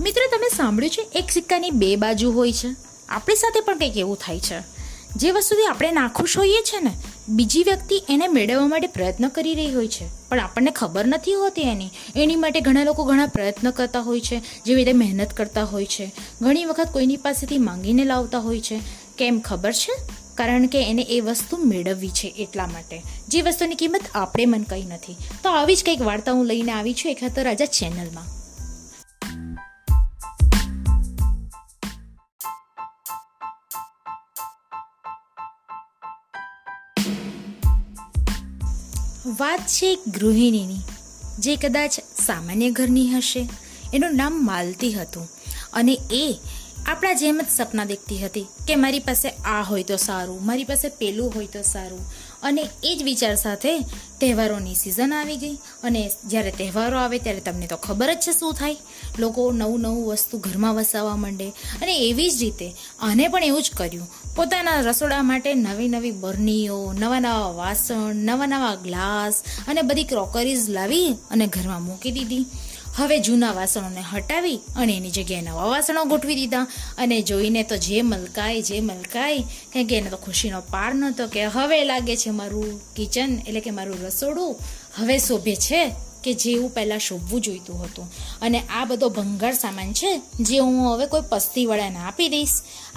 મિત્રો, તમે સાંભળ્યું છે, એક સિક્કાની બે બાજુ હોય છે. આપણી સાથે પણ કંઈક એવું થાય છે. જે વસ્તુથી આપણે નાખુશ હોઈએ છીએ ને, બીજી વ્યક્તિ એને મેળવવા માટે પ્રયત્ન કરી રહી હોય છે. પણ આપણને ખબર નથી હોતી એની. એની માટે ઘણા લોકો ઘણા પ્રયત્ન કરતા હોય છે, જેવી રીતે મહેનત કરતા હોય છે. ઘણી વખત કોઈની પાસેથી માંગીને લાવતા હોય છે. કેમ ખબર છે? કારણ કે એને એ વસ્તુ મેળવવી છે એટલા માટે. જે વસ્તુની કિંમત આપણે મન કંઈ નથી. તો આવી જ કંઈક વાર્તા હું લઈને આવી છું, એક હતો રાજા ચેનલમાં. વાત છે એક ગૃહિણીની, જે કદાચ સામાન્ય ઘરની હશે. એનું નામ માલતી હતું અને એ આપણા જેમ જ સપના દેખતી હતી કે મારી પાસે આ હોય તો સારું, મારી પાસે પેલું હોય તો સારું. અને એ જ વિચાર સાથે તહેવારોની સિઝન આવી ગઈ અને જ્યારે તહેવારો આવે ત્યારે તમને તો ખબર જ છે શું થાય. લોકો નવું નવું વસ્તુ ઘરમાં વસાવવા માંડે અને એવી જ રીતે આને પણ એવું જ કર્યું. પોતાના રસોડા માટે નવી નવી બરણીઓ નવા નવા વાસણ, નવા નવા ગ્લાસ અને બધી ક્રોકરીઝ લાવી અને ઘરમાં મૂકી દીધી. હવે જૂના વાસણોને હટાવી અને એની જગ્યાએ નવા વાસણો ગોઠવી દીધા. અને જોઈને તો જે મલકાય જે મલકાય કારણ કે એને તો ખુશીનો પાર નહોતો કે હવે લાગે છે મારું કિચન એટલે કે મારું રસોડું હવે શોભે છે કે જેવું પહેલાં શોભવું જોઈતું હતું? અને આ બધો ભંગાર સામાન છે જે હું હવે કોઈ પસ્તીવાળાને આપી દઈશ?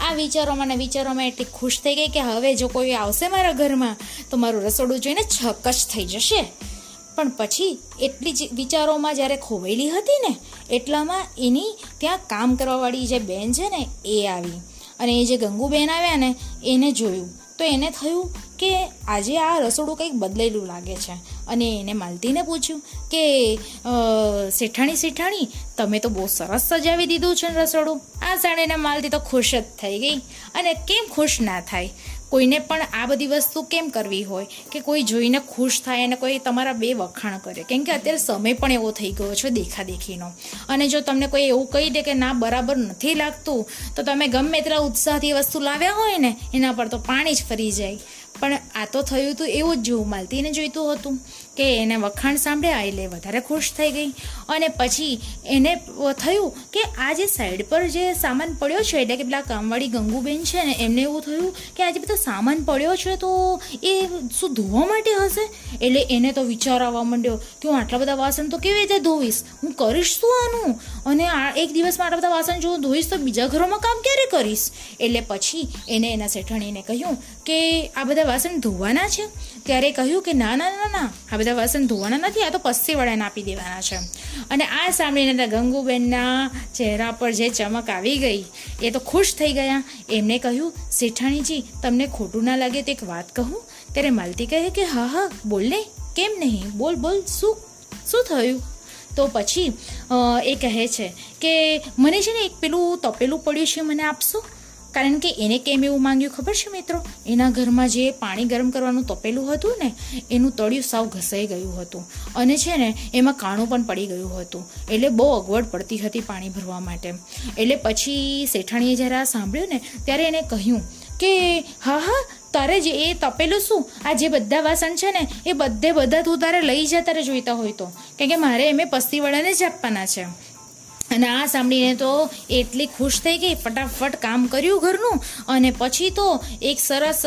આ વિચારોમાં મને વિચારોમાં એટલી ખુશ થઈ ગઈ કે હવે જો કોઈ આવશે મારા ઘરમાં, તો મારું રસોડું જોઈને છકચ થઈ જશે. પણ પછી એટલી જ વિચારોમાં જ્યારે ખોવાયેલી હતી ને, એટલામાં એની ત્યાં કામ કરવાવાળી જે બેન છે ને, એ આવી. અને એ જે ગંગુબેન આવ્યા ને, એને જોયું. તો એને થયું કે આજે આ રસોડું કંઈક બદલેલું લાગે છે. અને એને માલતીને પૂછ્યું કે શેઠાણી શેઠાણી, તમે તો બહુ સરસ સજાવી દીધું છે રસોડું. આ સાડીને માલતી તો ખુશ જ થઈ ગઈ. અને કેમ ખુશ ના થાય? કોઈને પણ આ બધી વસ્તુ કેમ કરવી હોય? કે કોઈ જોઈને ખુશ થાય અને કોઈ તમારા બે વખાણ કરે. કેમ કે અત્યારે સમય પણ એવો થઈ ગયો છે દેખાદેખીનો. અને જો તમને કોઈ એવું કહી દે કે ના, બરાબર નથી લાગતું, તો તમે ગમે તેટલા ઉત્સાહથી વસ્તુ લાવ્યા હોય ને, એના પર તો પાણી જ ફરી જાય. પણ આ તો થયું હતું એવું જ જેવું માલતીને જોઈતું હતું. કે એને વખાણ સાંભળ્યા એટલે વધારે ખુશ થઈ ગઈ. અને પછી એને થયું કે આ જે સાઈડ પર જે સામાન પડ્યો છે, એટલે કે પેલા કામવાળી ગંગુબેન છે ને, એમને એવું થયું કે આજે બધો સામાન પડ્યો છે, તો એ શું ધોવા માટે હશે? એટલે એને તો વિચાર આવવા માંડ્યો કે હું આટલા બધા વાસણ તો કેવી રીતે ધોઈશ હું કરીશ શું આનું? અને આ એક દિવસમાં આટલા બધા વાસણ જો ધોઈશ, તો બીજા ઘરોમાં કામ ક્યારે કરીશ? એટલે પછી એને એના શેઠાણીને કહ્યું કે, આ બધા વાસણ ધોવાના છે? ત્યારે કહ્યું કે, ના ના ના ના, આ બધા વાસણ ધોવાના નથી, આ તો પસ્તીવાળાને આપી દેવાના છે. અને આ સાંભળીને ગંગુબેનના ચહેરા પર જે ચમક આવી ગઈ, એ તો ખુશ થઈ ગયા. એમને કહ્યું, શેઠાણીજી, તમને ખોટું ના લાગે તો એક વાત કહું. ત્યારે માલતી કહે કે, હા હા, બોલ ને, કેમ નહીં? બોલ બોલ, શું શું થયું? તો પછી એ કહે છે કે, મને છે ને એક પેલું તપેલું પડ્યું છે, મને આપશો? કારણ કે એને કેમ એવું માંગ્યું ખબર છે મિત્રો? એના ઘરમાં જે પાણી ગરમ કરવાનું તપેલું હતું ને, એનું તળિયું સાવ ઘસાઈ ગયું હતું. અને છે ને, એમાં કાણું પણ પડી ગયું હતું. એટલે બહુ અગવડ પડતી હતી પાણી ભરવા માટે. એટલે પછી શેઠાણીએ જ્યારે આ સાંભળ્યું ને, ત્યારે એને કહ્યું કે, હા હા, તારે જે એ તપેલું શું? આ જે બધા વાસણ છે ને, એ બધે બધા તું તારે લઈ જા તારે જોઈતા હોય તો. કેમ કે મારે એમે પસ્તીવાળાને જ આપવાના છે. અને આ સાંભળીને તો એટલી ખુશ થઈ ગઈ, ફટાફટ કામ કર્યું ઘરનું અને પછી તો એક સરસ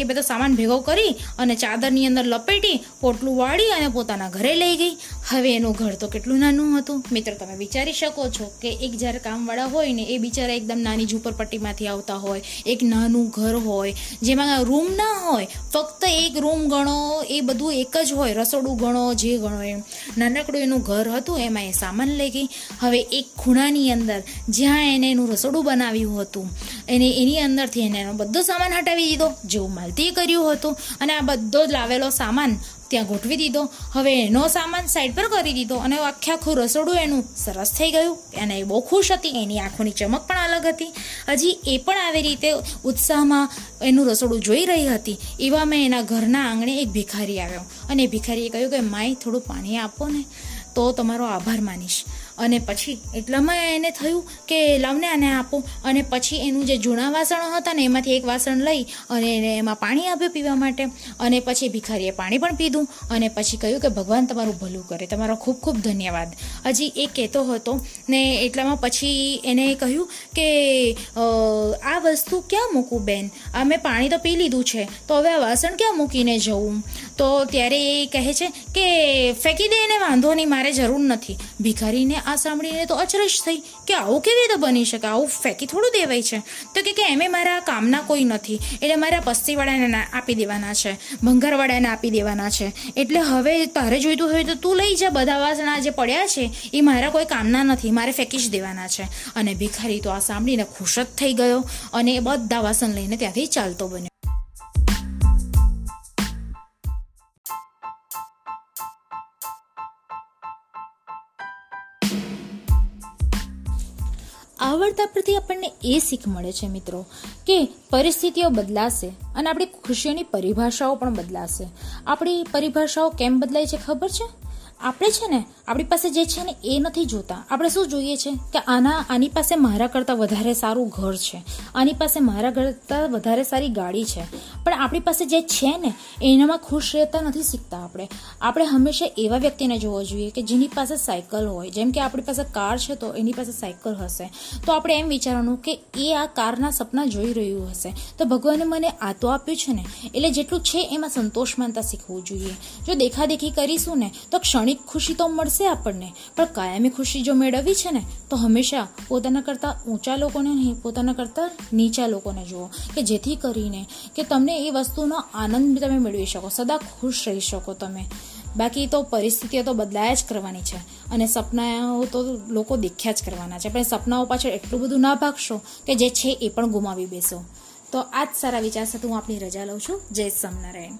એ બધો સામાન ભેગો કરી અને ચાદરની અંદર લપેટી, પોટલું વાળી અને પોતાના ઘરે લઈ ગઈ. હવે એનું ઘર તો કેટલું નાનું હતું. મિત્રો, તમે વિચારી શકો છો કે એક જ્યારે કામવાળા હોય ને, એ બિચારા એકદમ નાની ઝૂંપડપટ્ટીમાંથી આવતા હોય. એક નાનું ઘર હોય, જેમાં રૂમ ના હોય. ફક્ત એક રૂમ ગણો, એ બધું એક જ હોય. રસોડું ગણો, જે ગણો એમ. નાનકડું એનું ઘર હતું, એમાં એ સામાન લઈ ગઈ. હવે એક ખૂણાની અંદર જ્યાં એને એનું રસોડું બનાવ્યું હતું, એને એની અંદરથી એને એનો બધો સામાન હટાવી દીધો. જેવું માલતીએ કર્યું હતું. અને આ બધો જ લાવેલો સામાન ત્યાં ગોઠવી દીધો. હવે એનો સામાન સાઈડ પર કરી દીધો અને આખે આખું રસોડું એનું સરસ થઈ ગયું. અને એ બહુ ખુશ હતી, એની આંખોની ચમક પણ અલગ હતી. હજી એ પણ આવી રીતે ઉત્સાહમાં એનું રસોડું જોઈ રહી હતી. એવામાં એના ઘરના આંગણે એક ભિખારી આવ્યો. અને ભિખારીએ કહ્યું કે માય થોડું પાણી આપો ને. તો તમારો આભાર માનીશ. અને પછી એટલામાં એને થયું કે લાવને આને આપો. અને પછી એનું જે જૂના વાસણો હતા ને, એમાંથી એક વાસણ લઈ અને એને એમાં પાણી આપ્યું પીવા માટે. અને પછી ભિખારીએ પાણી પણ પીધું અને પછી કહ્યું કે ભગવાન તમારું ભલું કરે. તમારો ખૂબ ખૂબ ધન્યવાદ. હજી એ કહેતો હતો ને એટલામાં પછી એને કહ્યું કે આ વસ્તુ ક્યાં મૂકું બેન? આ મેં પાણી તો પી લીધું છે. તો હવે આ વાસણ ક્યાં મૂકીને જવું? તો ત્યારે એ કહે છે કે, ફેંકી દે એને, વાંધો નહીં, મારે જરૂર નથી. ભિખારીને આ સાંભળીને તો અચરજ થઈ કે આવું કેવી રીતે બની શકે? આવું ફેંકી થોડું દેવાય છે? તો કે એમે મારા કામના કોઈ નથી, એટલે મારા પસ્તીવાળાને આપી દેવાના છે, ભંગારવાળાને આપી દેવાના છે. એટલે હવે તારે જોઈતું હોય તો તું લઈ જા, બધા વાસણા જે પડ્યા છે, એ મારા કોઈ કામના નથી, મારે ફેંકી જ દેવાના છે. અને ભિખારી તો આ સાંભળીને ખુશ જ થઈ ગયો અને એ બધા વાસણ લઈને ત્યાંથી ચાલતો બન્યો. આ વાર્તા પરથી આપણને એ શીખ મળે છે મિત્રો, કે પરિસ્થિતિઓ બદલાશે અને આપણી ખુશીઓની પરિભાષાઓ પણ બદલાશે. આપણી પરિભાષાઓ કેમ બદલાય છે ખબર છે? આપણે છે ને, આપણી પાસે જે છે ને એ નથી જોતા. આપણે શું જોઈએ છે? કે આના, આની પાસે મારા કરતાં વધારે સારું ઘર છે. આની પાસે મારા કરતાં વધારે સારી ગાડી છે. પણ આપણી પાસે જે છે ને, એનામાં ખુશ રહેતા નથી શીખતા આપણે. આપણે હંમેશા એવા વ્યક્તિને જોવો જોઈએ કે જેની પાસે સાયકલ હોય. જેમ કે આપણી પાસે કાર છે તો એની પાસે સાયકલ હશે. તો આપણે એમ વિચારવાનું કે એ આ કારના સપના જોઈ રહ્યું હશે. તો ભગવાને મને આ તો આપ્યું છે ને, એટલે જેટલું છે એમાં સંતોષ માનતા શીખવું જોઈએ. જો દેખાદેખી કરીશું ને, તો ક્ષણિક ખુશી તો મળશે આપણને. પણ કાયમી ખુશી જો મેળવવી છે ને, તો હંમેશા પોતાના કરતાં ઊંચા લોકોને નહીં, પોતાના કરતાં નીચા લોકોને જુઓ. કે જેથી કરીને કે તમને એ વસ્તુનો આનંદ તમે મેળવી શકો, સદા ખુશ રહી શકો તમે. બાકી તો પરિસ્થિતિઓ તો બદલાયા જ કરવાની છે અને સપનાઓ તો લોકો દેખ્યા જ કરવાના છે. પણ સપનાઓ પાછળ એટલું બધું ના ભાગશો કે જે છે એ પણ ગુમાવી બેસો. તો આ જ સારા વિચાર સાથે હું આપની રજા લઉં છું. જય સમનારાયણ